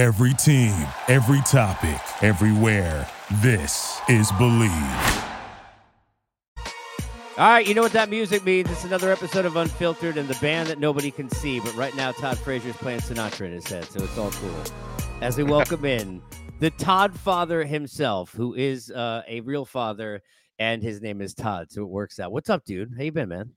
Every team, every topic, everywhere. This is Believe. All right, you know what that music means. It's another episode of Unfiltered and the band that nobody can see. But right now, Todd Frazier's playing Sinatra in his head, so it's all cool. As we welcome in the Toddfather himself, who is uh, a real father, and his name is Todd, so it works out. What's up, dude? How you been, man?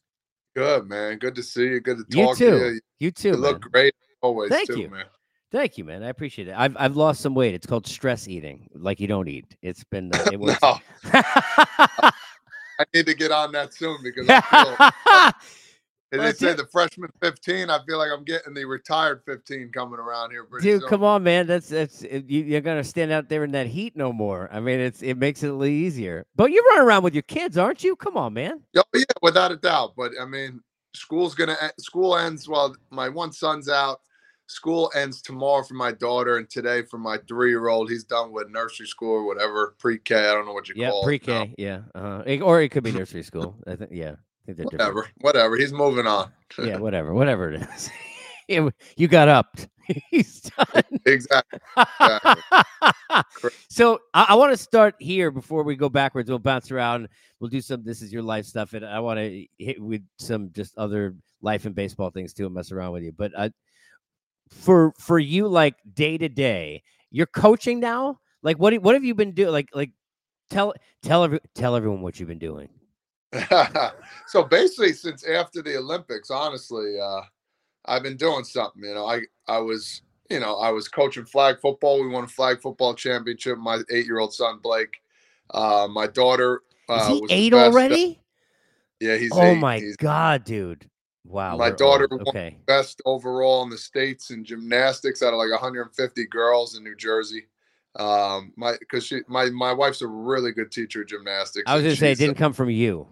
Good, man. Good to see you. Good to You talk too. to you. You too. You look great always, Thank too, you. man. Thank you, man. I appreciate it. I've I've lost some weight. It's called stress eating, like you don't eat. It's been uh, it was. No, I need to get on that soon because I feel, they Well, say the freshman 15. I feel like I'm getting the retired 15 coming around here Dude, soon. come on, man. That's that's you, you're gonna stand out there in that heat no more. I mean, it's it makes it a little easier. But you run around with your kids, aren't you? Come on, man. Oh, yeah, without a doubt. But I mean, school's gonna school ends. while my one son's out. School ends tomorrow for my daughter, and today for my three-year-old. He's done with nursery school or whatever, pre-K. I don't know what you Yeah, call it. pre-K. Yeah, uh-huh. It- or it could be nursery school. I think. Yeah, I think they're different. Whatever, whatever. He's moving on. Yeah, whatever, whatever it is. Yeah, you got upped. He's done. exactly. so I, I want to start here before we go backwards. We'll bounce around. We'll do some. This is your life stuff, and I want to hit with some just other life and baseball things too, and mess around with you. But uh, for for you, like day to day, you're coaching now. Like what? What have you been doing? Like like tell tell every tell everyone what you've been doing. so basically, since after the Olympics, honestly, uh, I've been doing something. You know, I I was you know I was coaching flag football. We won a flag football championship. My eight year old son Blake, uh, my daughter. Uh, Is he was eight best- already? Yeah, he's Oh eight. my He's god, dude! Wow. My daughter old. won- Okay. best overall in the states in gymnastics out of like 150 girls in New Jersey. Um, my because she my my wife's a really good teacher of gymnastics. I was gonna say it didn't come from you.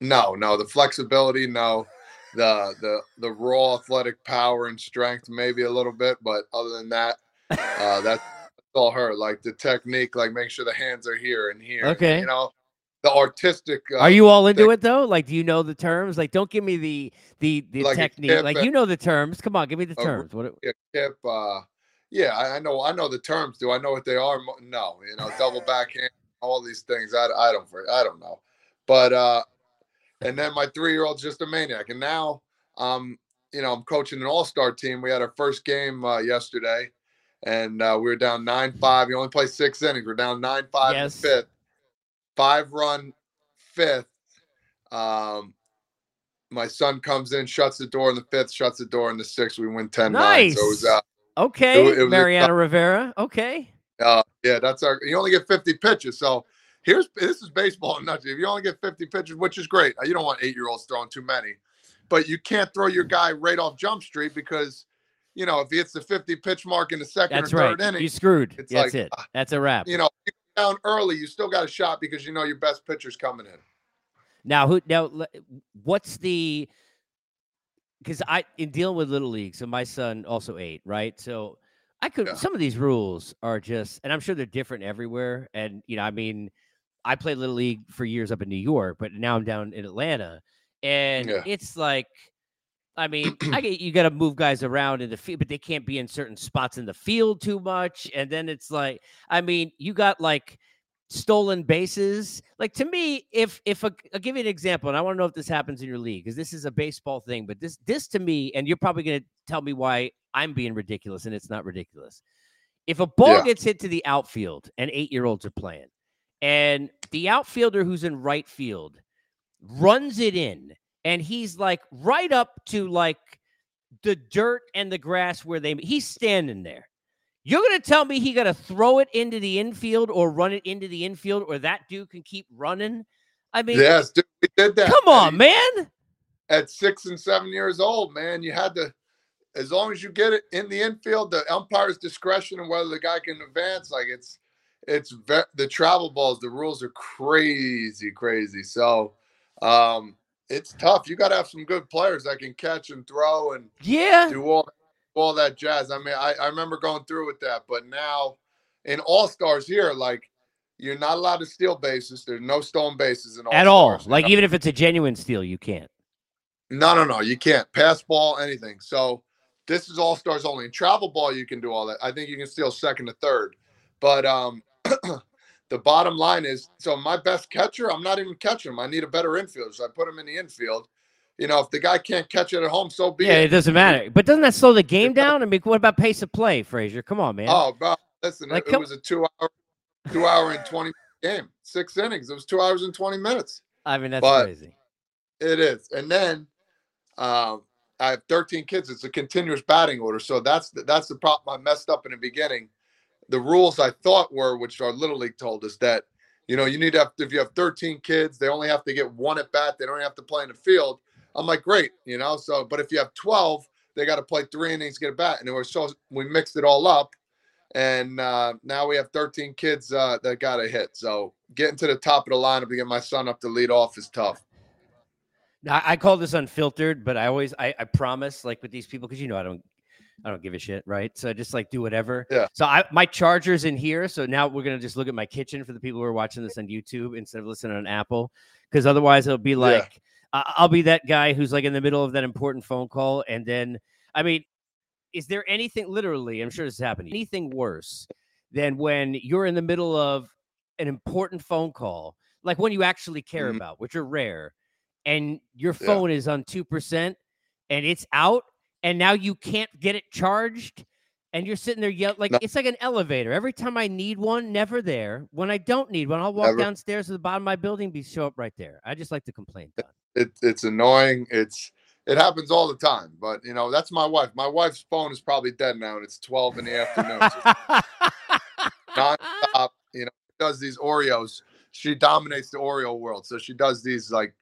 No, no, the flexibility, no, the the the raw athletic power and strength, maybe a little bit, but other than that, uh, that's all her. Like the technique, like make sure the hands are here and here. and, Okay. you know, the artistic. Uh, Are you all into thing. it though? Like, do you know the terms? Like, don't give me the the the Like technique. tip Like, you know the terms. Come on, give me the r- terms. What? yeah, tip? Uh, yeah, I, I know. I know the terms. Do I know what they are? No, you know, double backhand, all these things. I, I don't. I don't know. But uh, and then my three year old's just a maniac, and now um, you know, I'm coaching an all star team. We had our first game uh, yesterday, and uh, we were down nine five. You only play six innings. We're down nine five Yes. in the fifth. Five run fifth. Um, my son comes in, shuts the door in the fifth, shuts the door in the sixth. We win 10 9. So it was Nice. uh, Okay, it was a Mariano Rivera. Okay. uh, yeah, that's our. You only get 50 pitches. So here's this is baseball in a. If you only get 50 pitches, which is great, you don't want eight year olds throwing too many, but you can't throw your guy right off Jump Street because, you know, if he hits the 50 pitch mark in the second That's or right. third inning, You screwed. it's That's like, it. ah, That's a wrap. you know, down early, you still got a shot because you know your best pitcher's coming in. Now, who? Now, what's the? Because I in dealing with little league, so my son also ate, right? So I could. Yeah. Some of these rules are just, and I'm sure they're different everywhere. And you know, I mean, I played little league for years up in New York, but now I'm down in Atlanta, and Yeah. it's like. I mean, I get you got to move guys around in the field, but they can't be in certain spots in the field too much. And then it's like, I mean, you got like stolen bases. Like to me, if if a, I'll give you an example, and I want to know if this happens in your league because this is a baseball thing, but this this to me, and you're probably gonna tell me why I'm being ridiculous, and it's not ridiculous. If a ball Yeah. gets hit to the outfield and eight year olds are playing, and the outfielder who's in right field runs it in, and he's like right up to like the dirt and the grass where they he's standing there. You're gonna tell me he got to throw it into the infield or run it into the infield, or that dude can keep running? I mean, Yes, dude, we did that. come on, man. At six and seven years old, man, you had to, as long as you get it in the infield, the umpire's discretion and whether the guy can advance, like it's, it's ve- the travel balls. The rules are crazy, crazy. So, um, it's tough. You got to have some good players that can catch and throw and Yeah, do all all that jazz. I mean, I, I remember going through with that, but now in all stars here, like you're not allowed to steal bases. There's no stolen bases in all at all. Like even if it's a genuine steal, you can't. No, no, no. You can't pass ball anything. So this is all stars only. In travel ball, you can do all that. I think you can steal second to third. But um, the bottom line is so my best catcher, I'm not even catching him. I need a better infielder. So I put him in the infield. You know, if the guy can't catch it at home, so be Yeah, it. it doesn't matter. But doesn't that slow the game down? I mean, what about pace of play, Frazier? Come on, man. Oh, bro, listen, Like, it, it was a two hour, two hour and 20 game, six innings. It was two hours and 20 minutes. I mean, that's but- crazy. It is. And then um, I have 13 kids. It's a continuous batting order. So that's the, that's the problem I messed up in the beginning. The rules I thought were, which our little league told us that, you know, you need to have, if you have 13 kids, they only have to get one at bat. They don't have to play in the field. I'm like, great, you know. So, but if you have 12, they got to play three innings, get a bat. And it was so we mixed it all up. And uh, now we have 13 kids uh, that got a hit. So getting to the top of the lineup to get my son up to lead off is tough. Now, I call this unfiltered, but I always I, I promise like with these people because you know I don't I don't give a shit, right? So I just like do whatever. Yeah. So I my charger's in here, so now we're gonna just look at my kitchen for the people who are watching this on YouTube instead of listening on Apple, because otherwise it'll be like I- I'll be that guy who's like in the middle of that important phone call, and then I mean, is there anything literally? I'm sure this is happening. Anything worse than when you're in the middle of an important phone call, like when you actually care Mhm. about, which are rare, and your Yeah. phone is on two percent and it's out, and now you can't get it charged, and you're sitting there yelling like No. it's like an elevator. Every time I need one, never there. When I don't need one, I'll walk Never. downstairs to the bottom of my building, be show up right there. I just like to complain. Don. it, it's annoying. It's it happens all the time. But you know, that's my wife. My wife's phone is probably dead now, and it's twelve in the afternoon. Nonstop. You know, does these Oreos. She dominates the Oreo world. So she does these like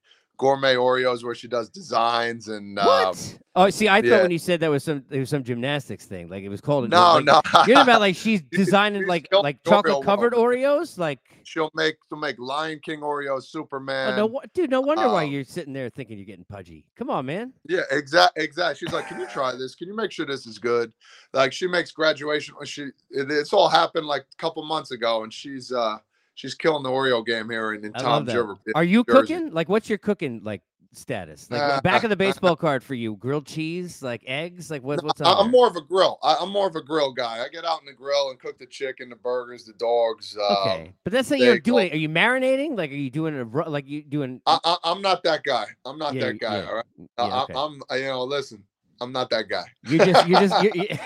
gourmet Oreos where she does designs and um, what? oh, see, I thought yeah. when you said that was some it was some gymnastics thing, like it was called. no, like, no. You're talking about like she's designing like still like chocolate covered. Oreos, like. she'll make she'll make Lion King Oreos, Superman. Oh, no, dude, no wonder why um, you're sitting there thinking you're getting pudgy. Come on, man. Yeah, exact, exact. She's like, "Can you try this? Can you make sure this is good?" Like she makes graduation. She it, it's all happened like a couple months ago, and she's uh she's killing the Oreo game here in, in Tom. River. Are you Jersey. cooking? Like, what's your cooking like status? Like Uh, back of the baseball card for you, grilled cheese, like eggs, like what, what's on I'm there? more of a grill. I, I'm more of a grill guy. I get out in the grill and cook the chicken, the burgers, the dogs. Um, Okay, but that's not you're doing. Are you marinating? Like, are you doing a like you doing? I, I, I'm not that guy. I'm not Yeah, that guy. yeah, All right. yeah, I, okay. I, I'm. You know, listen. I'm not that guy. You're just you're just you're, you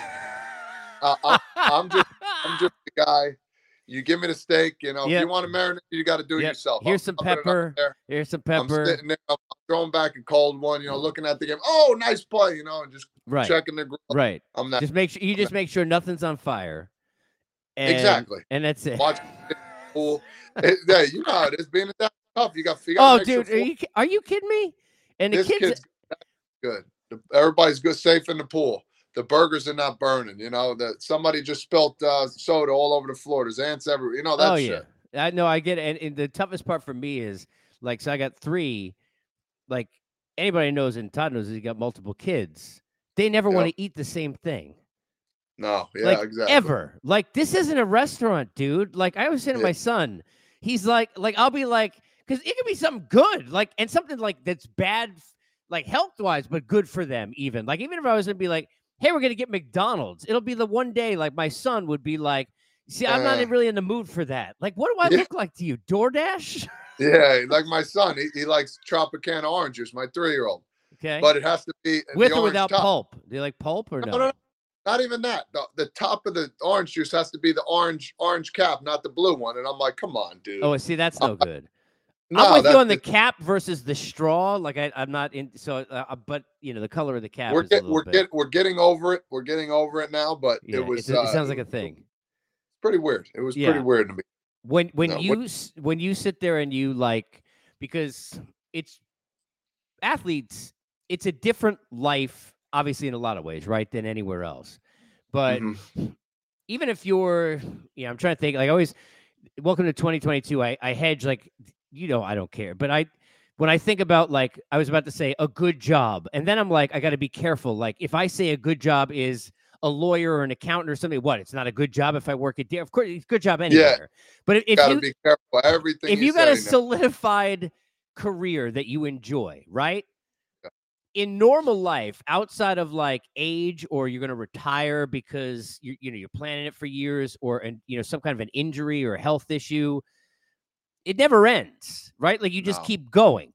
I, I, I'm just I'm just the guy. You give me the steak. You know, Yep. if you want to marinate, you got to do it Yep. yourself. Here's I'm some it up pepper. here's some I'm pepper. sitting there, I'm throwing back a cold one, you know, looking at the game. Oh, nice play, you know, and just Right, checking the grill. right. I'm not Just make sure you just make sure nothing's on fire. And, Exactly. and that's it. the pool. It, yeah, you know how it is being that tough. You got, you Oh, make sure dude, are you are you kidding me? And the this kids, kid's good. Everybody's good, safe in the pool. The burgers are not burning. You know that somebody just spilt uh, soda all over the floor. There's ants everywhere. You know that oh shit. yeah, I know. I get it. And, and the toughest part for me is like, so I got three. Like anybody knows, and Todd knows, he got multiple kids. They never want to eat the same thing. No, yeah, like exactly. ever. Like this isn't a restaurant, dude. Like I was saying to my son, he's like, like I'll be like, because it could be something good, like and something like that's bad, like health wise, but good for them. Even like even if I was gonna be like, hey, we're gonna get McDonald's, it'll be the one day like my son would be like. See, I'm not Uh. really in the mood for that. Like, what do I Yeah. look like to you? DoorDash? Yeah, like my son, he, he likes Tropicana orange juice. My three year old, Okay. but it has to be With or without top. pulp? Do you like pulp or no? No, no, no. Not even that. The, the top of the orange juice has to be the orange orange cap, not the blue one. And I'm like, come on, dude. Oh, see, that's no good. No, I'm with you on the cap versus the straw. Like I, I'm not in. So, uh, but you know, the color of the cap. we're is a get, we're bit. get, we're getting over it. We're getting over it now, but Yeah, it was. it's a- it uh, sounds like a thing. Pretty weird. It was Yeah. pretty weird to me. When when No, you s when you sit there and you like because it's athletes, it's a different life, obviously in a lot of ways, right, than anywhere else. But Mhm. even if you're, yeah, I'm trying to think. Like I always, welcome to 2022. I I hedge like you know I don't care, but I when I think about like I was about to say a good job, and then I'm like I got to be careful. Like if I say a good job is a lawyer or an accountant or something, what? It's not a good job if I work at. Of course, it's a good job anywhere. Yeah. But if, if Got to you be careful. Everything if you got a now. solidified career that you enjoy, right? in normal life, outside of like age, or you're going to retire because you you know you're planning it for years, or and you know some kind of an injury or a health issue, it never ends, right? Like you just No. keep going.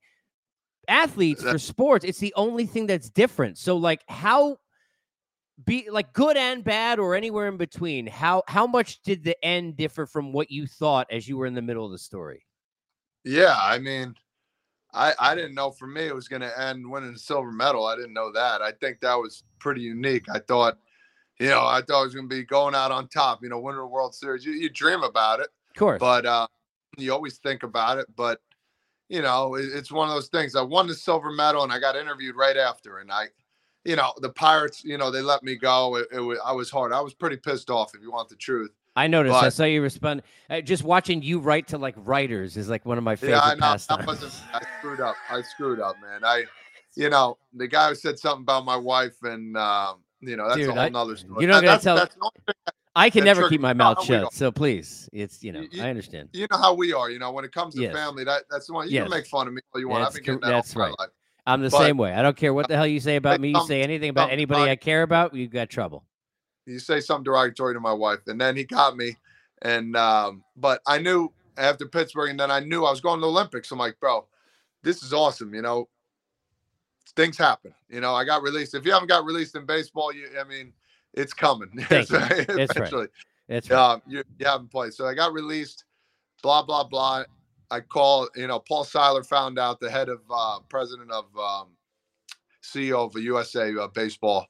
Athletes for sports, it's the only thing that's different. So like how be like good and bad or anywhere in between how how much did the end differ from what you thought as you were in the middle of the story Yeah, I mean, I I didn't know for me it was going to end winning a silver medal. I didn't know that. I think that was pretty unique. I thought, you know, I thought I was going to be going out on top. You know, winning the World Series. You, you dream about it, of course but uh, you always think about it. But you know, it, it's one of those things. I won the silver medal, and I got interviewed right after, and I. You know the Pirates. You know they let me go. It, it was I was hard. I was pretty pissed off. If you want the truth, i noticed i but- saw you respond uh, just watching you write to like writers is like one of my favorite Yeah, I know. Pastimes wasn't, I screwed up. I screwed up, man. I, you know, the guy who said something about my wife, and um, you know, that's Dude, a whole I- nother story. you're not That- gonna that's, tell- That's the only thing- i can never keep my mouth shut so please it's you know You- i understand you know how we are. You know, when it comes to Yes. family, that that's the one. You Yes. can make fun of me all you want. I've been getting that that's right. life. i'm the But- same way i don't care what the hell you say about me you say anything about anybody i care about you've got trouble You say something derogatory to my wife, and then he got me, and um, but I knew after Pittsburgh, and then I knew I was going to the Olympics. I'm like, bro, this is awesome. You know, things happen. You know, I got released. If you haven't got released in baseball, you, I mean, it's coming. Thank you. That's right. That's right Um, you, you haven't played. So I got released, blah, blah, blah. I call, you know, Paul Seiler found out the head of uh, president of um, CEO of USA uh, baseball.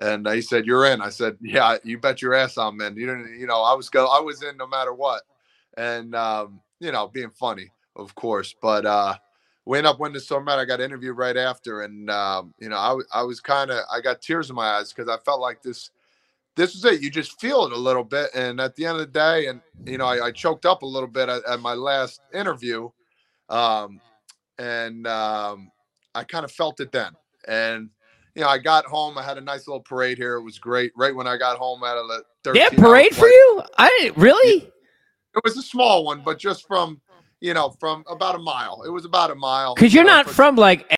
And he said, you're in. I said, yeah, you bet your ass I'm in. You didn't, you know, I was go, I was in no matter what. And, um, you know, being funny, of course, but, uh, we ended up winning the silver. I got interviewed right after, and um, you know, I, I was kind of I got tears in my eyes because I felt like this this is it. You just feel it a little bit. And at the end of the day, and you know, I, I choked up a little bit at, at my last interview. Um, and um, I kind of felt it then. And you know, I got home. I had a nice little parade here. It was great. Right when I got home out of the they have 13 hour parade for you i didn't really It was a small one, but just from you know, from about a mile. It was about a mile. Because you you're not from like,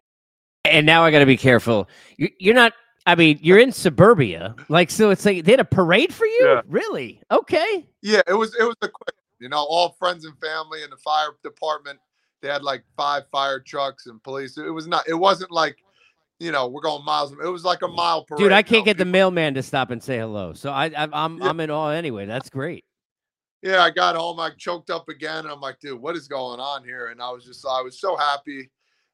and now I got to be careful. You- You're not. I mean, you're in suburbia, like so. It's like they had a parade for you, Yeah. really? Okay. Yeah, it was it was a quick, you know, all friends and family and the fire department. They had like five fire trucks and police. It was not. It wasn't like, you know, we're going miles. It was like a mile per. Dude, I can't get the mailman to stop and say hello, so I, I I'm Yeah. I'm in awe anyway. That's great. Yeah, I got home. I choked up again, and I'm like, dude, what is going on here? And I was just, I was so happy,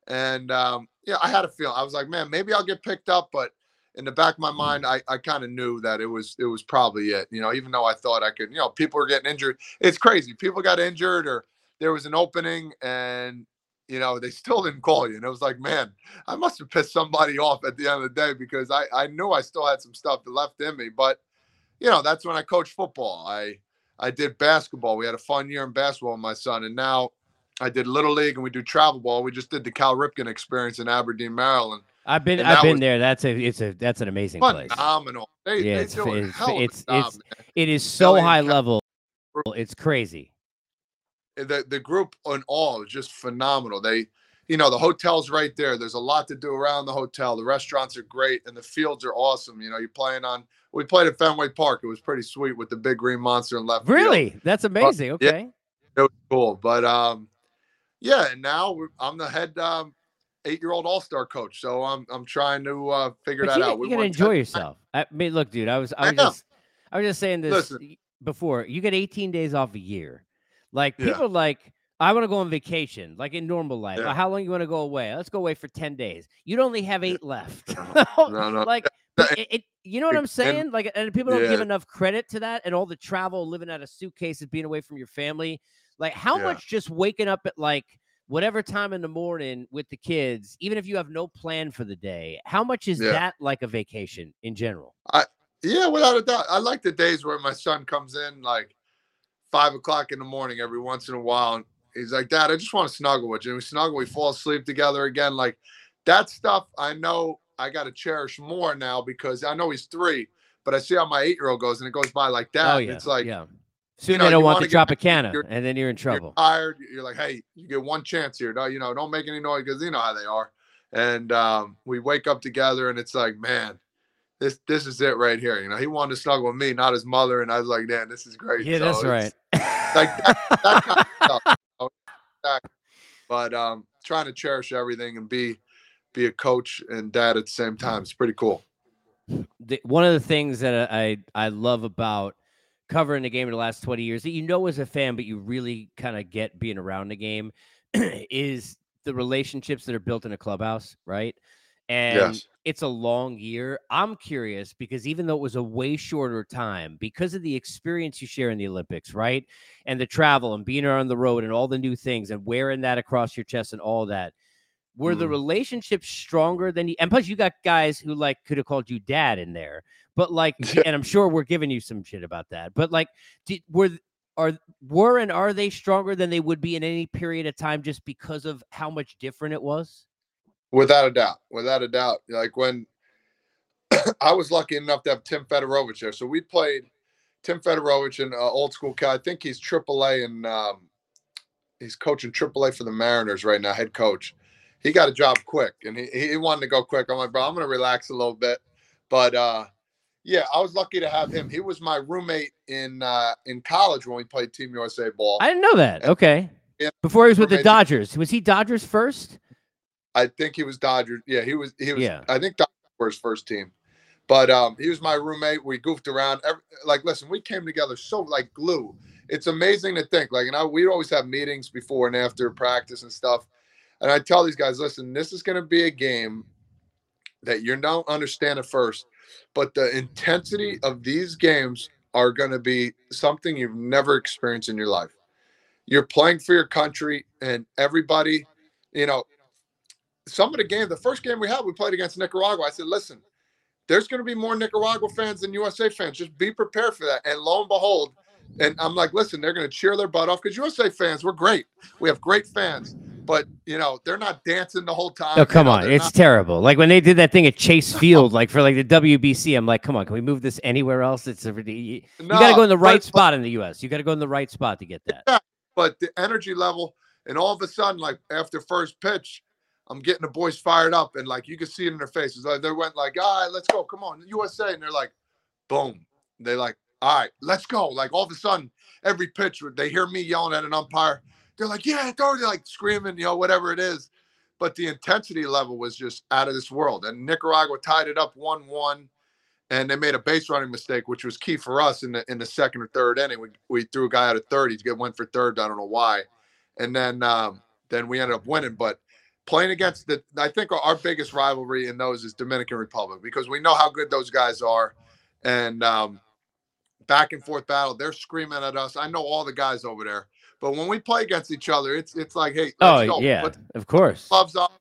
and um, yeah, I had a feeling. I was like, man, maybe I'll get picked up, but in the back of my mm. mind, I, I kind of knew that it was it was probably it. You know, even though I thought I could, you know, people were getting injured. It's crazy. People got injured, or there was an opening, and you know, they still didn't call you. And it was like, man, I must have pissed somebody off at the end of the day because I I knew I still had some stuff left in me, but you know, that's when I coached football. I I did basketball. We had a fun year in basketball with my son, and now I did little league and we do travel ball. We just did the Cal Ripken experience in Aberdeen, Maryland. I've been And I've been was- there. That's a it's a that's an amazing place. Phenomenal. They, Yeah, they it's do fa- a it's- hell of a it's- job, it's- It is so high level. It's crazy. the the group on all is just phenomenal. They, you know, the hotel's right there. There's a lot to do around the hotel. The restaurants are great, and the fields are awesome. You know, you're playing on. We played at Fenway Park. It was pretty sweet with the big green monster and left field. Really, that's amazing. yeah. Okay. it was cool. But um, yeah, and now we're, I'm the head um, eight-year-old all-star coach, so I'm I'm trying to uh, figure But that you, out. We you gotta enjoy 10 yourself. I mean, look, dude. I was I I was am. just I was just saying this Listen. before. You get 18 days off a year. Like people are like, I want to go on vacation, like in normal life. Yeah. How long you want to go away? Let's go away for 10 days. You'd only have Yeah. eight left. No, no, like Yeah, it, it- you know what I'm and- saying? Like, and people don't give enough credit to that, and all the travel, living out of suitcases, being away from your family. Like, how Yeah. much just waking up at like whatever time in the morning with the kids, even if you have no plan for the day, how much is Yeah. that like a vacation in general? Yeah, without a doubt. I like the days where my son comes in like five o'clock in the morning every once in a while, and he's like, "Dad, I just want to snuggle with you." And we snuggle, we fall asleep together again. Like that stuff, I know I got to cherish more now because I know he's three, but I see how my eight-year-old goes, and it goes by like oh, that. oh yeah, It's like yeah. Soon know, they don't you want wanna get- Tropicana, you're- and then you're in you're trouble. tired. You're like, hey, you get one chance here. No, you know, don't make any noise because you know how they are. and um, we wake up together, and it's like, man, this this is it right here. You know, he wanted to snuggle with me, not his mother, and I was like, man, this is great. Yeah, So that's right. Like that, that kind of stuff. you know. But um, trying to cherish everything and be be a coach and dad at the same time. It's pretty cool. the, one of the things that I I love about covering the game in the last 20 years that you know as a fan, but you really kind of get being around the game is the relationships that are built in a clubhouse, right? And Yes. it's a long year. I'm curious because even though it was a way shorter time, because of the experience you share in the Olympics, right? And the travel and being on the road and all the new things and wearing that across your chest and all that. Were the Mhm. relationships stronger than you? And plus, you got guys who like could have called you dad in there, but like, and I'm sure we're giving you some shit about that. But like, did, were are were and are they stronger than they would be in any period of time just because of how much different it was? Without a doubt, without a doubt. Like when I was lucky enough to have Tim Federowicz there, so we played Tim Federowicz an uh, old school guy. I think he's AAA and um, he's coaching AAA for the Mariners right now, head coach. He got a job quick, and he, he wanted to go quick. I'm like, bro, I'm gonna relax a little bit, but uh, yeah, I was lucky to have him. He was my roommate in uh, in college when we played Team USA ball. I didn't know that. Okay. Yeah. Before he was with the Dodgers, was he Dodgers first? I think he was Dodgers. Yeah, he was. He was. Yeah. I think Dodgers were his first team, but um, he was my roommate. We goofed around. Every, like, listen, we came together so like glue. It's amazing to think. Like, and I, we'd always have meetings before and after practice and stuff. And I tell these guys, listen, this is going to be a game that you don't understand at first, but the intensity of these games are going to be something you've never experienced in your life. You're playing for your country, and everybody, you know, some of the game, the first game we had, we played against Nicaragua. I said, listen, there's going to be more Nicaragua fans than USA fans. Just be prepared for that. And lo and behold, and I'm like, listen, they're going to cheer their butt off because USA fans, we're great. We have great fans, but you know, they're not dancing the whole time. Oh, come You know, on. It's not- terrible. Like when they did that thing at Chase Field, like for like the WBC, I'm like, come on, can we move this anywhere else? It's a, you, you got to go in the right but- spot in the US. You got to go in the right spot to get that. but the energy level, and all of a sudden, like after first pitch, I'm getting the boys fired up, and like you can see it in their faces. Like, they went like, "All right, let's go, come on, USA," and they're like, "Boom!" They like, "All right, let's go!" Like all of a sudden, every pitch, they hear me yelling at an umpire. They're like, "Yeah, go!" They're like screaming, you know, whatever it is. But the intensity level was just out of this world. And Nicaragua tied it up one-one, and they made a base running mistake, which was key for us in the in the second or third inning. We we threw a guy out of third. He went for third. I don't know why and then um, then we ended up winning. But playing against the, I think our, our biggest rivalry in those is Dominican Republic because we know how good those guys are, and um, back and forth battle. They're screaming at us. I know all the guys over there, but when we play against each other, it's it's like, hey, let's Oh, go. yeah, of course. gloves up.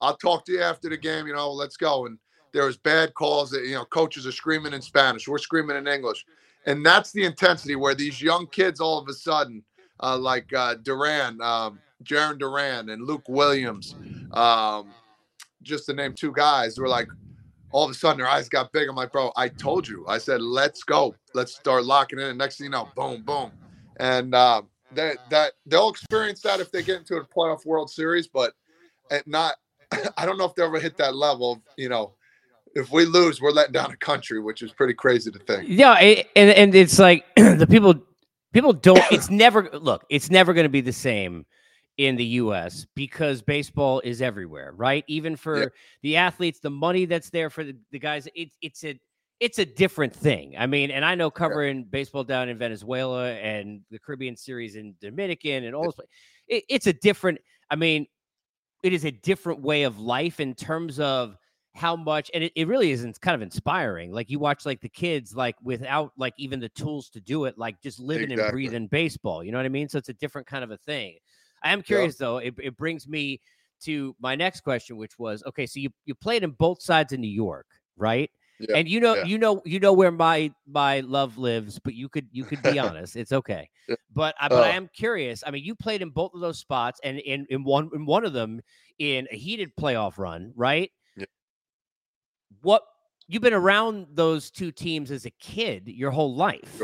I'll talk to you after the game. You know, let's go. And there was bad calls that you know coaches are screaming in Spanish. We're screaming in English, and that's the intensity where these young kids all of a sudden, uh, like uh, Duran, um, Jarren Duran, and Luke Williams, um, just to name two guys, were like. All of a sudden, their eyes got big. I'm like, bro, I told you. I said, let's go. Let's start locking in. And next thing you know, boom, boom. And uh, that that they'll experience that if they get into a playoff World Series, but at not I don't know if they'll ever hit that level. You know, if we lose, we're letting down a country, which is pretty crazy to think. Yeah, it, and and it's like the people people don't it's never look, it's never going to be the same in the US because baseball is everywhere, right? Even for the athletes, the money that's there for the, the guys, it's it's a it's a different thing. I mean, and I know covering baseball down in Venezuela and the Caribbean series in Dominican and all those, pla- it, it's a different. I mean, it is a different way of life in terms of how much and it, it really is it's kind of inspiring. Like you watch like the kids like without like even the tools to do it like just living and breathing baseball you know what i mean? So it's a different kind of a thing. I am curious though it, it brings me to my next question which was okay so you, you played in both sides of new york right Yeah, and you know yeah. you know you know where my my love lives but you could you could be honest it's okay but I, but I Uh. am curious i mean you played in both of those spots and in in one in one of them in a heated playoff run right Yeah. what you've been around those two teams as a kid your whole life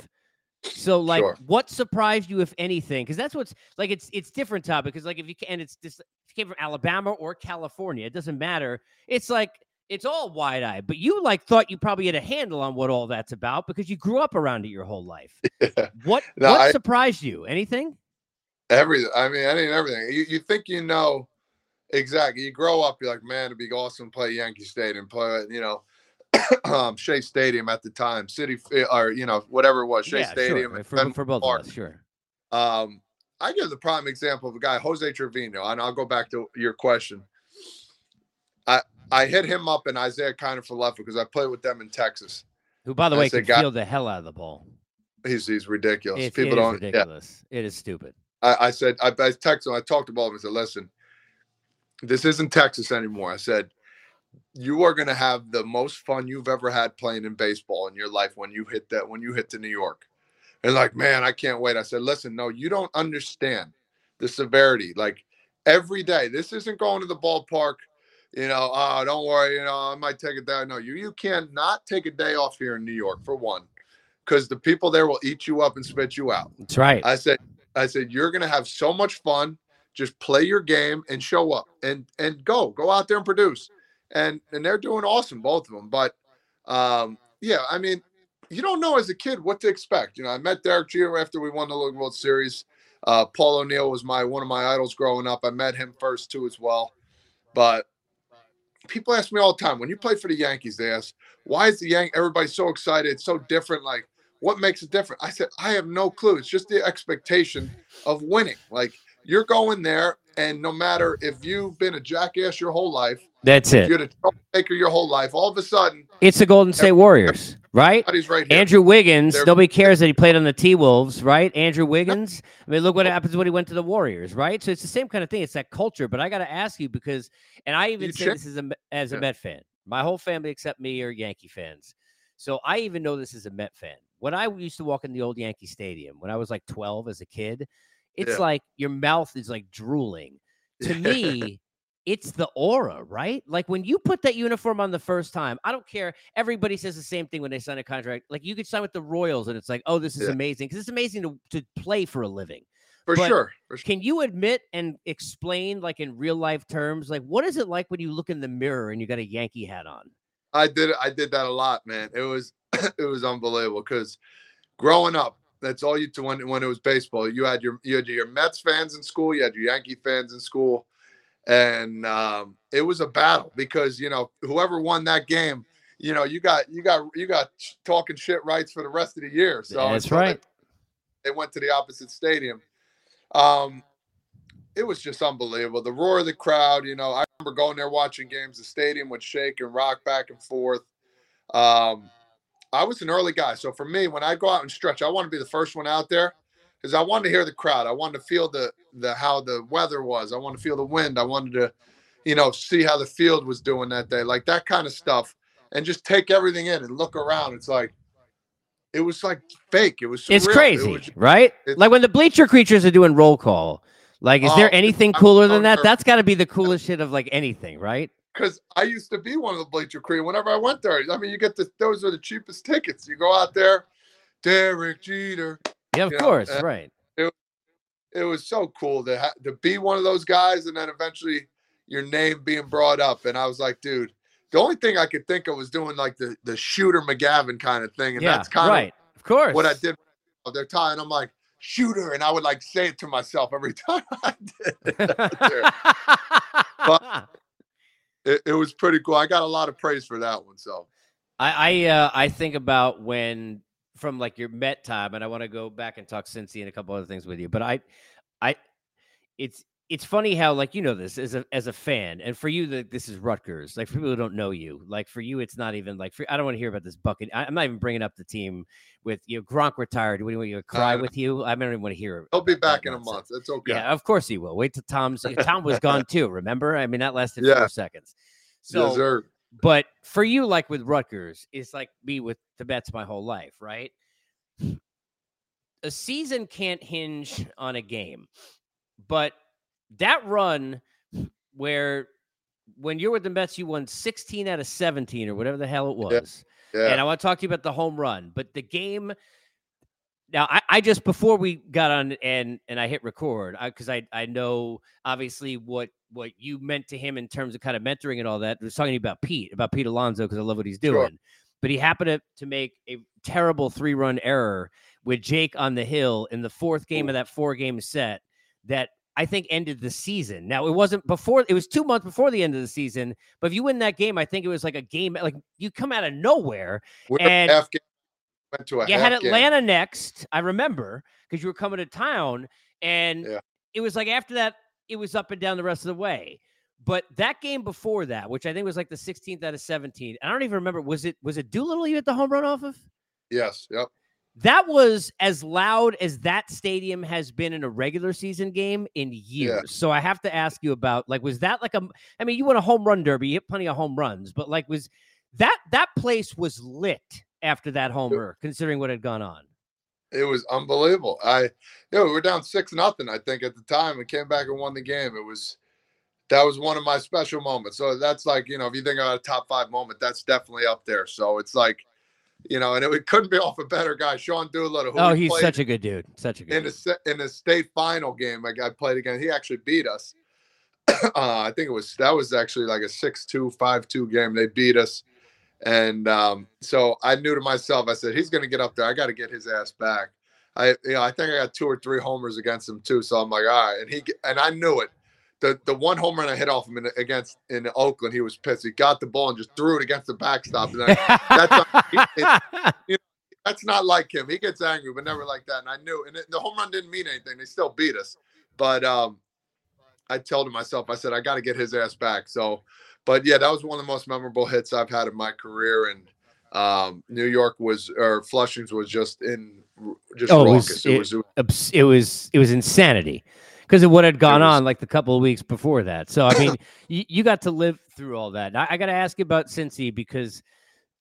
So like, Sure. what surprised you, if anything? Because that's what's like. It's it's different topic. Because like if you and it's just if you came from Alabama or California, it doesn't matter. It's like it's all wide eyed. But you like thought you probably had a handle on what all that's about because you grew up around it your whole life. What No, what I- surprised you? Anything? Everything. I mean, I mean everything. You, you think you know exactly. You grow up, you're like, man, it'd be awesome to play Yankee Stadium, play, you know, um, Shea Stadium at the time, City Fi- or you know whatever it was, Shea yeah, Stadium. sure. and For, for both Park. of us, sure. Um, I give the prime example of a guy, Jose Trevino, and I'll go back to your question. I I hit him up and Isiah Kiner-Falefa because I played with them in Texas. Who, by the I way, can feel the hell out of the ball. He's he's ridiculous. It, People it is don't. Yeah, ridiculous. It is stupid. I, I said I, I texted him. I talked of them. I said, listen, this isn't Texas anymore. I said, you are going to have the most fun you've ever had playing in baseball in your life when you hit that when you hit to New York. And like, man, I can't wait. I said, listen, no, you don't understand the severity. Like every day, this isn't going to the ballpark. You know, oh, don't worry. You know, I might take a day. No, you you cannot take a day off here in New York for one, because the people there will eat you up and spit you out. That's right. I said, I said, you're gonna have so much fun. Just play your game and show up and and go, go out there and produce. And and they're doing awesome, both of them. But um, yeah, I mean, you don't know as a kid what to expect. You know, I met Derek Jeter after we won the League World Series. Uh, Paul O'Neill was my one of my idols growing up. I met him first too as well. But people ask me all the time when you play for the Yankees, they ask, why is the Yank everybody so excited? It's so different. Like, what makes it different? I said, I have no clue. It's just the expectation of winning. Like you're going there, and no matter if you've been a jackass your whole life, That's if it. you're the troublemaker your whole life, all of a sudden, It's the Golden State Warriors, right? right. Andrew Wiggins, They're- nobody cares that he played on the T Wolves, right? Andrew Wiggins. I mean, look what happens when he went to the Warriors, right? So it's the same kind of thing. It's that culture. But I got to ask you because, and I even say check- this as a as a Yeah. Met fan. My whole family except me are Yankee fans. So I even know this as a Met fan. When I used to walk in the old Yankee Stadium when I was like 12 as a kid, it's Yeah. like your mouth is like drooling. To me, it's the aura, right? Like when you put that uniform on the first time, I don't care. Everybody says the same thing when they sign a contract. Like you could sign with the Royals and it's like, oh, this is Yeah. amazing because it's amazing to, to play for a living. for sure. For sure. Can you admit and explain, like in real life terms, like what is it like when you look in the mirror and you got a Yankee hat on? I did I did that a lot, man. It was it was unbelievable because growing up, that's all you to when when it was baseball. You had your you had your Mets fans in school, you had your Yankee fans in school, and um, it was a battle because you know whoever won that game, you know you got you got you got talking shit rights for the rest of the year. So That's until they- right. They went to the opposite stadium. Um, it was just unbelievable. The roar of the crowd, you know, I remember going there watching games. The stadium would shake and rock back and forth. Um, I was an early guy, so for me, when I go out and stretch, I want to be the first one out there because I wanted to hear the crowd. I wanted to feel the the how the weather was. I wanted to feel the wind. I wanted to, you know, see how the field was doing that day, like that kind of stuff, and just take everything in and look around. It's like it was like fake. It was surreal. It's It crazy, was just- right? it's- Like when the bleacher creatures are doing roll call. Like, is there Oh, anything cooler than that? That's got to be the coolest shit of like anything, right? Because I used to be one of the bleacher crew. Whenever I went there, I mean, you get the those are the cheapest tickets. You go out there, Derek Jeter. Yeah, of You know, course, right. It it was so cool to ha- to be one of those guys, and then eventually your name being brought up. And I was like, dude, the only thing I could think of was doing like the the shooter McGavin kind of thing, and Yeah, that's kind right. Of course. what I did. They're tying. I'm like shooter, and I would like say it to myself every time I did. there. It, it was pretty cool. I got a lot of praise for that one. So. I I, uh, I think about when from like your Met time, and I want to go back and talk Cincy and a couple other things with you. But I, I, it's it's funny how like you know this as a as a fan, and for you that this is Rutgers. Like for people who don't know you, like for you, it's not even like for, I don't want to hear about this bucket. I, I'm not even bringing up the team with you. Know, Gronk retired. What do you want you to cry with you? I don't even want to hear. It. He'll be back in a month. That's okay. Yeah, of course he will. Wait till Tom's Tom was gone too. Remember? I mean, that lasted Yeah. four seconds. So but for you, like with Rutgers, it's like me with the Mets my whole life, right? A season can't hinge on a game, but that run where when you're with the Mets, you won 16 out of 17 or whatever the hell it was. Yeah. And I want to talk to you about the home run, but the game, now I, I just before we got on and and I hit record because I, I, I know obviously what what you meant to him in terms of kind of mentoring and all that. I was talking about Pete about Pete Alonso because I love what he's doing, sure. but he happened to, to make a terrible three run error with Jake on the hill in the fourth game Ooh. of that four game set that I think ended the season. Now it wasn't before; it was two months before the end of the season. But if you win that game, I think it was like a game like you come out of nowhere We're and went to a you had Atlanta game. next. I remember because you were coming to town, and yeah. it was like after that, it was up and down the rest of the way. But that game before that, which I think was like the 16th out of 17, I don't even remember. Was it was it Doolittle you hit the home run off of? Yes. Yep. That was as loud as that stadium has been in a regular season game in years. Yeah. So I have to ask you about like, was that like a? I mean, you won a home run derby, you hit plenty of home runs, but like, was that that place was lit after that homer, considering what had gone on? It was unbelievable. I, you know, we were down six nothing, I think, at the time, and came back and won the game. It was that was one of my special moments. So that's like, you know, if you think about a top five moment, that's definitely up there. So it's like you know, and it, it couldn't be off a better guy, Sean Doolittle. oh, he's such a good dude. Such a good. In the in the state final game, like I played again, he actually beat us. uh, I think it was that was actually like a 6-2, 5-2 game. They beat us, and um, so I knew to myself, I said, he's going to get up there. I got to get his ass back. I, you know, I think I got two or three homers against him too. So I'm like, all right, and he and I knew it the the one home run I hit off him in, against in Oakland, he was pissed. He got the ball and just threw it against the backstop. And that's not, it, you know, that's not like him. He gets angry, but never like that. And I knew. And it, the home run didn't mean anything. They still beat us. But um, I told myself, I said, I got to get his ass back. So, but yeah, that was one of the most memorable hits I've had in my career. And um, New York was or Flushings was just in just oh, raucous. It was, it, it, was, it was it was insanity because of what had gone was, on like the couple of weeks before that. So I mean, you, you, got to live through all that. I, I got to ask you about Cincy because,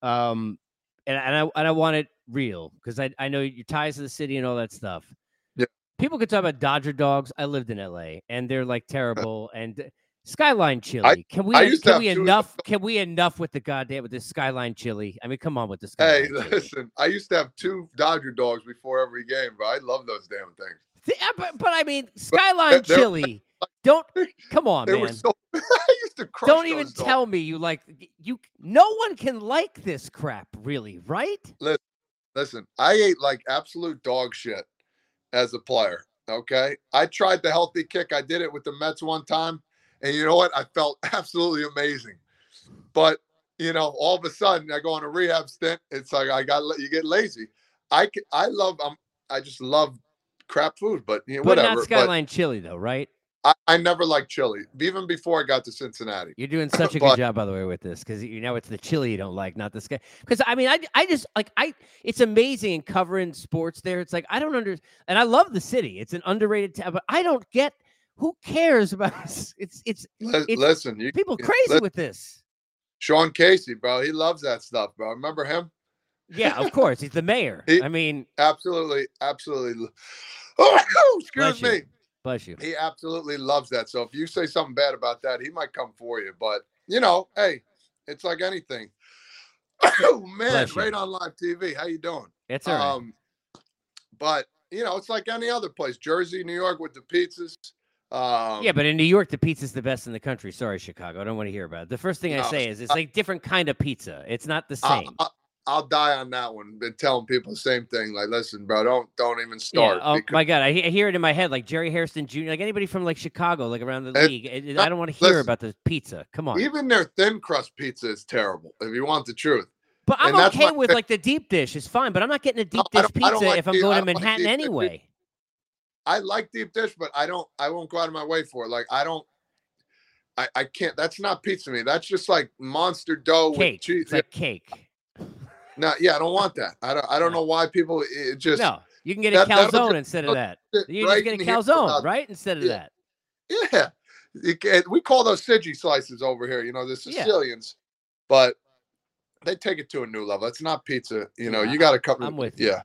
um, and, and I and I want it real because I I know your ties to the city and all that stuff. Yeah. People could talk about Dodger dogs. I lived in LA and they're like terrible and. Skyline chili. I, can we can we enough can we enough with the goddamn with this skyline chili? I mean, come on with this. Hey, listen, I used to have two Dodger dogs before every game, but I love those damn things. Yeah, but, but I mean, Skyline Chili. Don't come on, man. So, I used to Don't even tell me you like you. No one can like this crap, really, right? Listen, listen. I ate like absolute dog shit as a player. Okay, I tried the healthy kick. I did it with the Mets one time, and you know what? I felt absolutely amazing. But you know, all of a sudden, I go on a rehab stint. It's like I got you get lazy. I I love. I'm. I just love crap food, but you know, but whatever. not Skyline but chili though, right? I, I never liked chili, even before I got to Cincinnati. You're doing such a but, good job, by the way, with this because you know it's the chili you don't like, not the sky. Because I mean, I I just like I. It's amazing in covering sports there. It's like I don't understand, and I love the city. It's an underrated town, but I don't get who cares about it's it's, it's listen you, people crazy listen. with this sean casey bro he loves that stuff bro remember him yeah of course he's the mayor he, i mean absolutely absolutely Oh, excuse Bless me. You. Bless you. He absolutely loves that. So if you say something bad about that, he might come for you. But you know, hey, it's like anything. oh man, right on live TV. How you doing? It's all right. Um, but you know, it's like any other place. Jersey, New York with the pizzas. Um, yeah, but in New York, the pizza's the best in the country. Sorry, Chicago. I don't want to hear about it. The first thing I say is it's like different kind of pizza. It's not the same. I, I'll die on that one. Been telling people the same thing. Like, listen, bro, don't don't even start. Yeah, oh because... my god, I, I, hear it in my head. Like Jerry Harrison Jr., like anybody from like Chicago, like around the league. It, I don't want to hear listen, about the pizza. Come on. Even their thin crust pizza is terrible. If you want the truth. But I'm and okay with like the deep dish. It's fine, but I'm not getting a deep dish pizza like if I'm going to Manhattan like anyway. I like deep dish, but I don't. I won't go out of my way for it. Like I don't. I, I can't. That's not pizza to me. That's just like monster dough cake. with cheese. It's like cake. No, yeah, I don't want that. I don't. I don't know why people just no. You can get a that, calzone instead of that. You right just get a calzone, right? Instead of yeah. that. Yeah, we call those Siggy slices over here. You know, the Sicilians, yeah. but they take it to a new level. It's not pizza. You know, yeah, you got to cover. I'm with you. Yeah,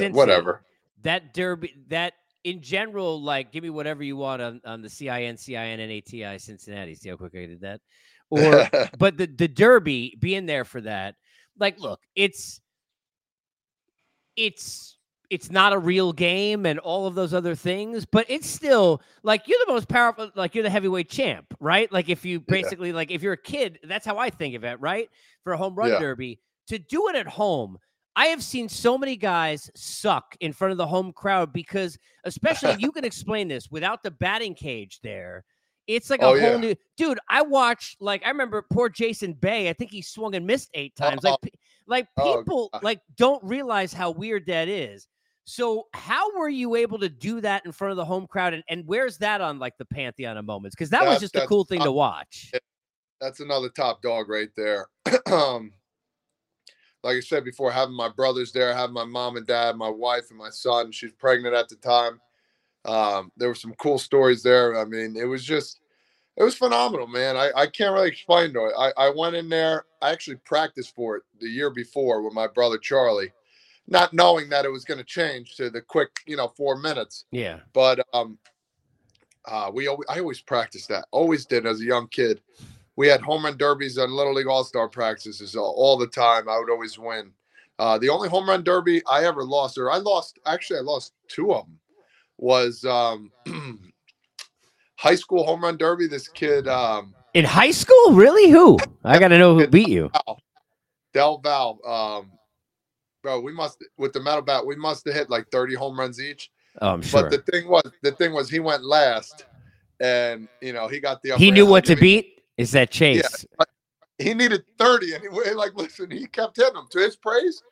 yeah whatever. That derby, that in general, like, give me whatever you want on, on the CIN, CIN, NATI Cincinnati. See how quick I did that? Or, but the, the Derby being there for that, like, look, it's it's it's not a real game and all of those other things, but it's still like you're the most powerful, like you're the heavyweight champ, right? Like if you basically like if you're a kid, that's how I think of it, right? For a home run Yeah. derby, to do it at home. I have seen so many guys suck in front of the home crowd because, especially, you can explain this without the batting cage there. It's like a Oh, whole yeah. new dude. I watched like I remember poor Jason Bay. I think he swung and missed eight times. Like, Oh. pe- like Oh, people God. like don't realize how weird that is. So how were you able to do that in front of the home crowd? And, and where's that on like the pantheon of moments? Because that was just a cool thing to watch. that's another top dog right there. um, like I said before, having my brothers there, having my mom and dad, my wife and my son. She's pregnant at the time. Um, there were some cool stories there. I mean, it was just, it was phenomenal, man. I, I can't really explain to it. I, I went in there. I actually practiced for it the year before with my brother Charlie, not knowing that it was going to change to the quick, you know, four minutes Yeah. but um uh we always, I always practiced that always did as a young kid we had home run derbies and little league all-star practices all, all the time i would always win uh the only home run derby i ever lost or i lost actually i lost two of them was um high school home run derby this kid um In high school, really? Who? I got to know who beat you. del val um bro we must with the metal bat we must have hit like 30 home runs each Oh, I'm sure. But the thing was, the thing was, he went last, and you know he got the. he knew what to mean, beat. Is that Chase? He needed thirty, and he like listen. He kept hitting them to his praise.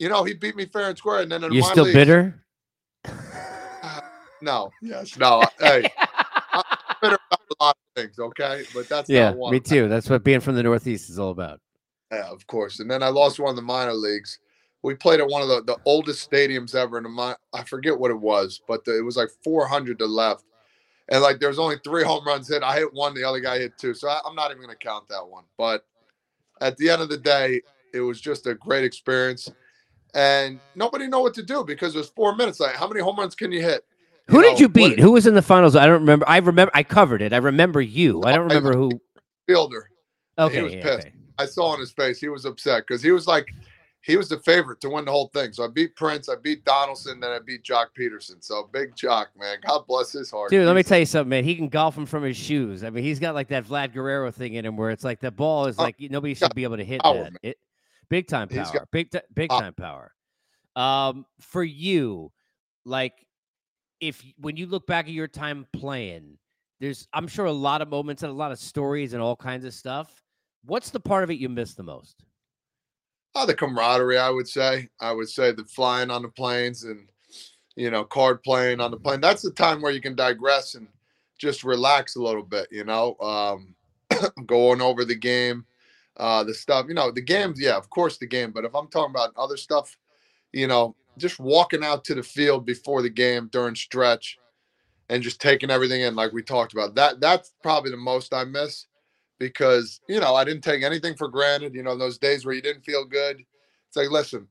You know, he beat me fair and square, and then You're still leagues- bitter? No, yes, no. Hey, bitter about a lot of things, okay, but that's yeah, not one. me too. That's what being from the Northeast is all about. Yeah, of course. And then I lost one of the minor leagues. We played at one of the, the oldest stadiums ever in the mi- I forget what it was, but the, it was like 400 to left. And like there was only three home runs hit. I hit one, the other guy hit two. So I, I'm not even going to count that one. But at the end of the day, it was just a great experience. And nobody know what to do because it was four minutes. Like, how many home runs can you hit? Who did know, you what- beat? Who was in the finals? I don't remember. I remember. I covered it. I remember you. I don't I- remember who. Fielder. Okay, was yeah, pissed. okay. I saw on his face he was upset because he was like, he was the favorite to win the whole thing. So I beat Prince, I beat Donaldson, then I beat Joc Pederson. So big Joc, man. God bless his heart. Dude, let me tell you something, man. He can golf him from his shoes. I mean, he's got like that Vlad Guerrero thing in him, where it's like the ball is Oh, like nobody should be able to hit power, that. It, big time power, got big ti- big time power. Um, for you, like, if when you look back at your time playing, there's I'm sure a lot of moments and a lot of stories and all kinds of stuff. What's the part of it you miss the most? Oh, the camaraderie, I would say. I would say the flying on the planes and you know, card playing on the plane. That's the time where you can digress and just relax a little bit, you know. Um going over the game, uh the stuff, you know, the games, yeah, of course the game, but if I'm talking about other stuff, you know, just walking out to the field before the game during stretch and just taking everything in like we talked about. That that's probably the most I miss because you know I didn't take anything for granted. You know, those days where you didn't feel good. It's like, listen,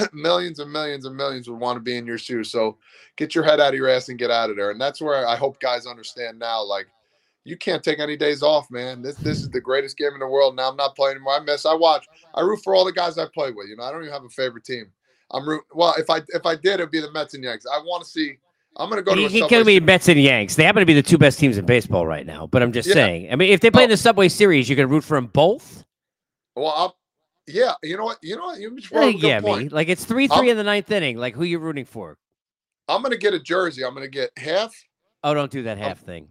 millions and millions and millions would want to be in your shoes. So get your head out of your ass and get out of there. And that's where I hope guys understand now. Like, you can't take any days off, man. This this is the greatest game in the world. Now I'm not playing anymore. I miss. I watch. I root for all the guys I play with. You know, I don't even have a favorite team. I'm root. Well, if I if I did, it'd be the Mets and Yanks. I want to see. I'm gonna go to you a can Subway me Series. Mets and Yanks. They happen to be the two best teams in baseball right now. But I'm just Yeah. saying. I mean, if they play in the Subway Series, you can root for them both. Well, I'm, yeah. You know what? You know what? You Uh, brought up good yeah, point. me. Like it's three three in the ninth inning. Like who you rooting for? I'm gonna get a jersey. I'm gonna get half. Oh, don't do that half thing.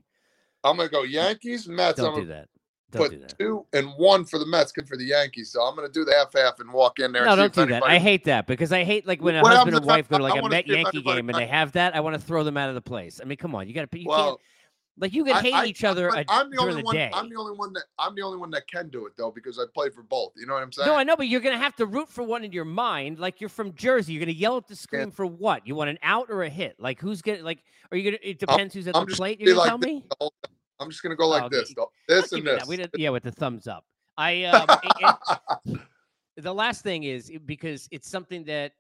I'm gonna go Yankees, Mets. I'm Don't gonna do that. Don't put two and one for the Mets, good for the Yankees. So I'm gonna do the half half and walk in there. No, and don't do that. I hate that because I hate like when a What husband and I- wife go to like I a Met Yankee game and they have that. I want to throw them out of the place. I mean, come on, you got to. You Well, like you can hate I- each other but I'm the only the one. day. I'm the only one that I'm the only one that can do it though because I play for both. You know what I'm saying? No, I know, but you're gonna have to root for one in your mind. Like you're from Jersey, you're gonna yell at the screen for what? You want an out or a hit? Like who's gonna like? Are you gonna? It depends who's at I'm the plate. You're gonna like tell me. The whole time. I'm just gonna go like Oh, okay. this, this I'll and this. We did, yeah, with the thumbs up. I um, it- it- the last thing is because it's something that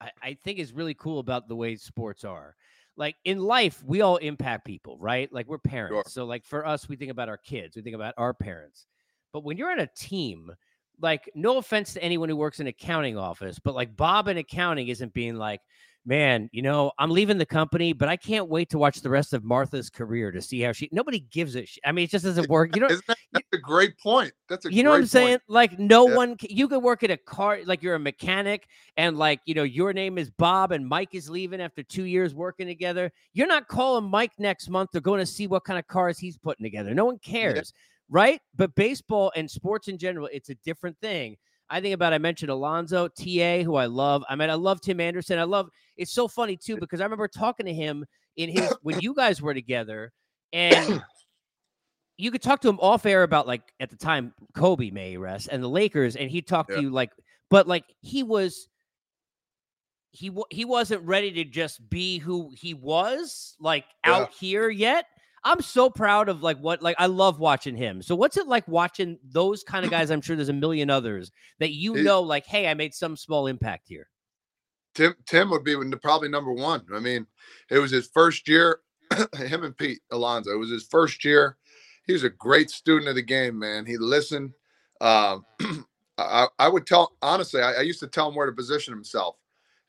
I, I think is really cool about the way sports are. Like in life, we all impact people, right? Like we're parents. So like for us, we think about our kids, we think about our parents. But when you're on a team, like no offense to anyone who works in accounting office, but like Bob in accounting isn't being like, man, you know, I'm leaving the company, but I can't wait to watch the rest of Martha's career to see how she. Nobody gives it. I mean, it just doesn't work. You know, that, that's a great point. That's a you know what I'm point. saying? Like, no Yeah. one. You could work at a car, like you're a mechanic, and like you know, your name is Bob, and Mike is leaving after two years working together. You're not calling Mike next month. They're going to see what kind of cars he's putting together. No one cares, right? But baseball and sports in general, it's a different thing. I think about I mentioned Alonso, TA, who I love. I mean, I love Tim Anderson. I love it's so funny too because I remember talking to him in his when you guys were together, and you could talk to him off air about like at the time Kobe may rest and the Lakers, and he talked Yeah. to you like, but like he was. He, he wasn't ready to just be who he was like Yeah. out here yet. I'm so proud of like what like I love watching him. So what's it like watching those kind of guys? I'm sure there's a million others that you know like, hey, I made some small impact here. Tim Tim would be probably number one. I mean, it was his first year. him and Pete Alonso. It was his first year. He was a great student of the game, man. He listened. Um, I, I would tell honestly, I, I used to tell him where to position himself,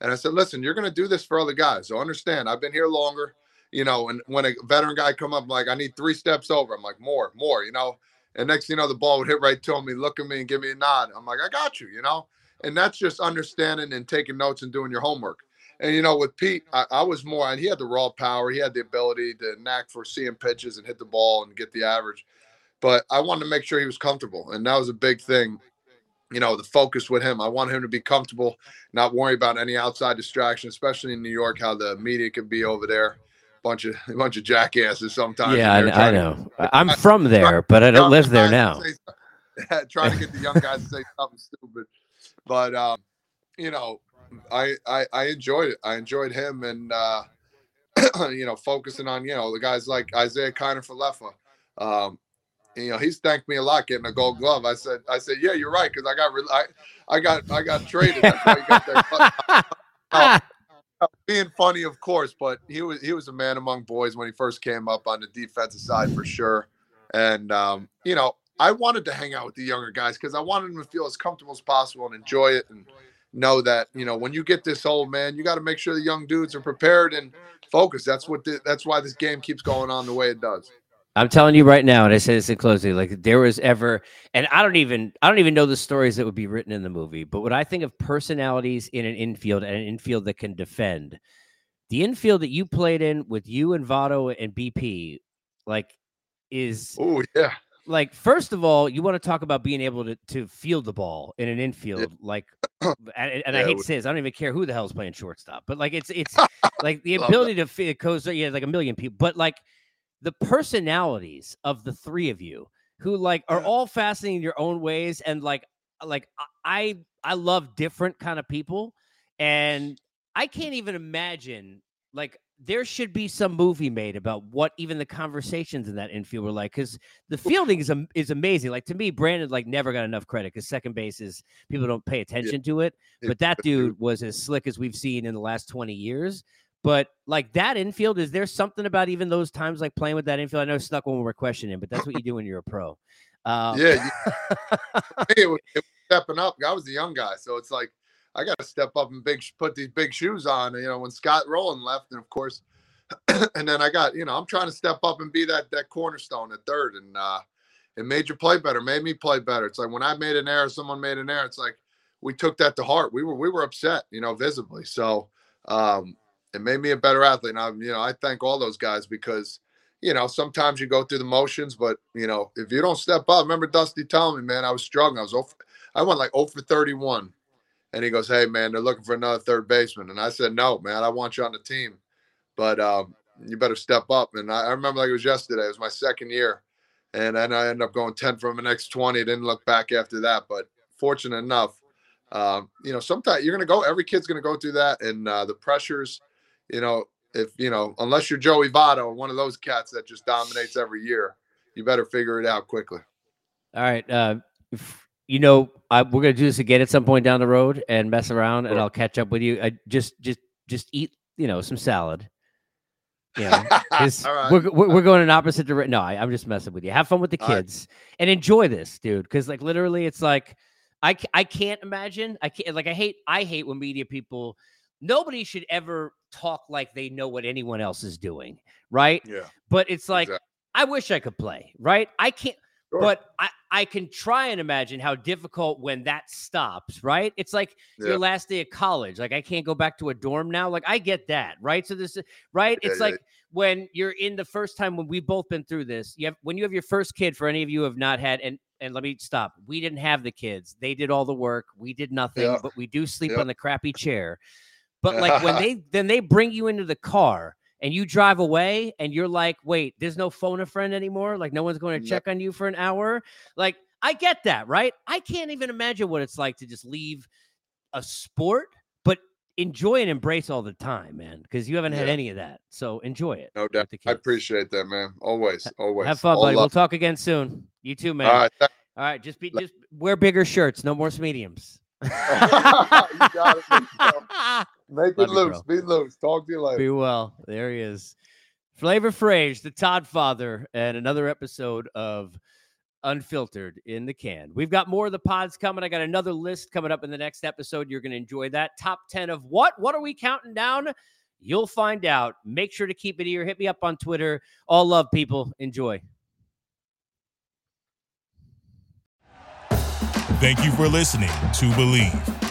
and I said, "Listen, you're going to do this for other guys, so understand. I've been here longer, you know. And when a veteran guy come up, like I need three steps over, I'm like more, more, you know. And next, thing you know, the ball would hit right to. He'd look at me and give me a nod. I'm like, I got you, you know. And that's just understanding and taking notes and doing your homework. And you know, with Pete, I, I was more, and he had the raw power. He had the ability to knack for seeing pitches and hit the ball and get the average. But I wanted to make sure he was comfortable, and that was a big thing. You know, the focus with him. I want him to be comfortable, not worry about any outside distraction, especially in New York, how the media can be over there. Bunch of a bunch of jackasses sometimes. yeah, I, and kn- they're I to- know. I- I'm from there, but I don't live there now. to trying to get the young guys to say something stupid, but um, you know, I, I I enjoyed it. I enjoyed him, and uh, you know, focusing on you know the guys like Isiah Kiner-Falefa. Um, you know, he's thanked me a lot getting a Gold Glove. I said, I said, yeah, you're right, because I got, re- I, I got, I got traded. That's why he got that. Ah, being funny, of course, but he was he was a man among boys when he first came up on the defensive side for sure. And um, you know, I wanted to hang out with the younger guys because I wanted them to feel as comfortable as possible and enjoy it and know that you know when you get this old man, you got to make sure the young dudes are prepared and focused. That's what the, that's why this game keeps going on the way it does. I'm telling you right now, and I say this in closing, like there was ever, and I don't even, I don't even know the stories that would be written in the movie, but when I think of personalities in an infield and an infield that can defend, the infield that you played in with you and Votto and BP, like, is Oh yeah, like first of all, you want to talk about being able to to field the ball in an infield, like, and, and Yeah, I hate to say this, I don't even care who the hell's playing shortstop, but like it's it's like the ability to fit goes yeah, like a million people, but like the personalities of the three of you who like are Yeah. all fascinating in your own ways and like uh, like I I love different kind of people and I can't even imagine like there should be some movie made about what even the conversations in that infield were like because the fielding is is amazing. Like to me, Brandon like never got enough credit because second base is people don't pay attention to it. But that dude was as slick as we've seen in the last twenty years. But like that infield, is there something about even those times like playing with that infield? I know it's stuck when we're questioning, but that's what you do when you're a pro. Um, yeah. you- it was, it was stepping up. I was a young guy, so it's like I got to step up and big put these big shoes on. You know, when Scott Rolen left, and of course, and then I got you know I'm trying to step up and be that that cornerstone at third, and uh, it made you play better, made me play better. It's like when I made an error, someone made an error. It's like we took that to heart. We were we were upset, you know, visibly. So um, it made me a better athlete. And I, you know, I thank all those guys because you know, sometimes you go through the motions, but you know, if you don't step up, remember Dusty telling me, man, I was struggling. I was over, I went like 0 for 31. And he goes, Hey man, they're looking for another third baseman. And I said, No, man, I want you on the team. But um, you better step up. And I, I remember like it was yesterday, it was my second year. And then I ended up going 10 from the next 20. Didn't look back after that. But fortunate enough, um, you know, sometimes you're gonna go, every kid's gonna go through that. And uh, the pressures, you know, if you know, unless you're Joey Votto, one of those cats that just dominates every year, you better figure it out quickly. All right. Uh, if, you know, I, we're gonna do this again at some point down the road and mess around, and I'll catch up with you. I just, just, just eat, you know, some salad. Yeah, 'cause All right. we're, we're going in opposite direction. No, I, I'm just messing with you. Have fun with the All right. kids and enjoy this, dude. Because like literally, it's like I I can't imagine. I can't like I hate I hate when media people nobody should ever talk like they know what anyone else is doing, right? Yeah. But it's like Exactly. I wish I could play, right? I can't Sure. but I, I can try and imagine how difficult when that stops, right? It's like Yeah. your last day of college. Like I can't go back to a dorm now. Like I get that, right? So this, right? Yeah, it's yeah, like when you're in the first time when we've both been through this. You have when you have your first kid. For any of you who have not had, and and let me stop. We didn't have the kids. They did all the work. We did nothing. But we do sleep on the crappy chair. But like when they then they bring you into the car and you drive away and you're like, wait, there's no phone a friend anymore. Like no one's going to No. check on you for an hour. Like I get that, right? I can't even imagine what it's like to just leave a sport, but enjoy and embrace all the time, man. Because you haven't had Yeah. any of that. So enjoy it. No doubt. I appreciate that, man. Always, always. Have fun, All buddy. We'll talk again soon. You too, man. All right. All right, just be just wear bigger shirts, no more mediums. you got it. bro. Make Love it you, loose. Be loose. Talk to you later. Be well. There he is. Flavor Frage, the Toddfather, and another episode of Unfiltered in the Can. We've got more of the pods coming. I got another list coming up in the next episode. You're going to enjoy that. Top 10 of what? What are we counting down? You'll find out. Make sure to keep it here. Hit me up on Twitter. All love, people. Enjoy. Thank you for listening to Bleav.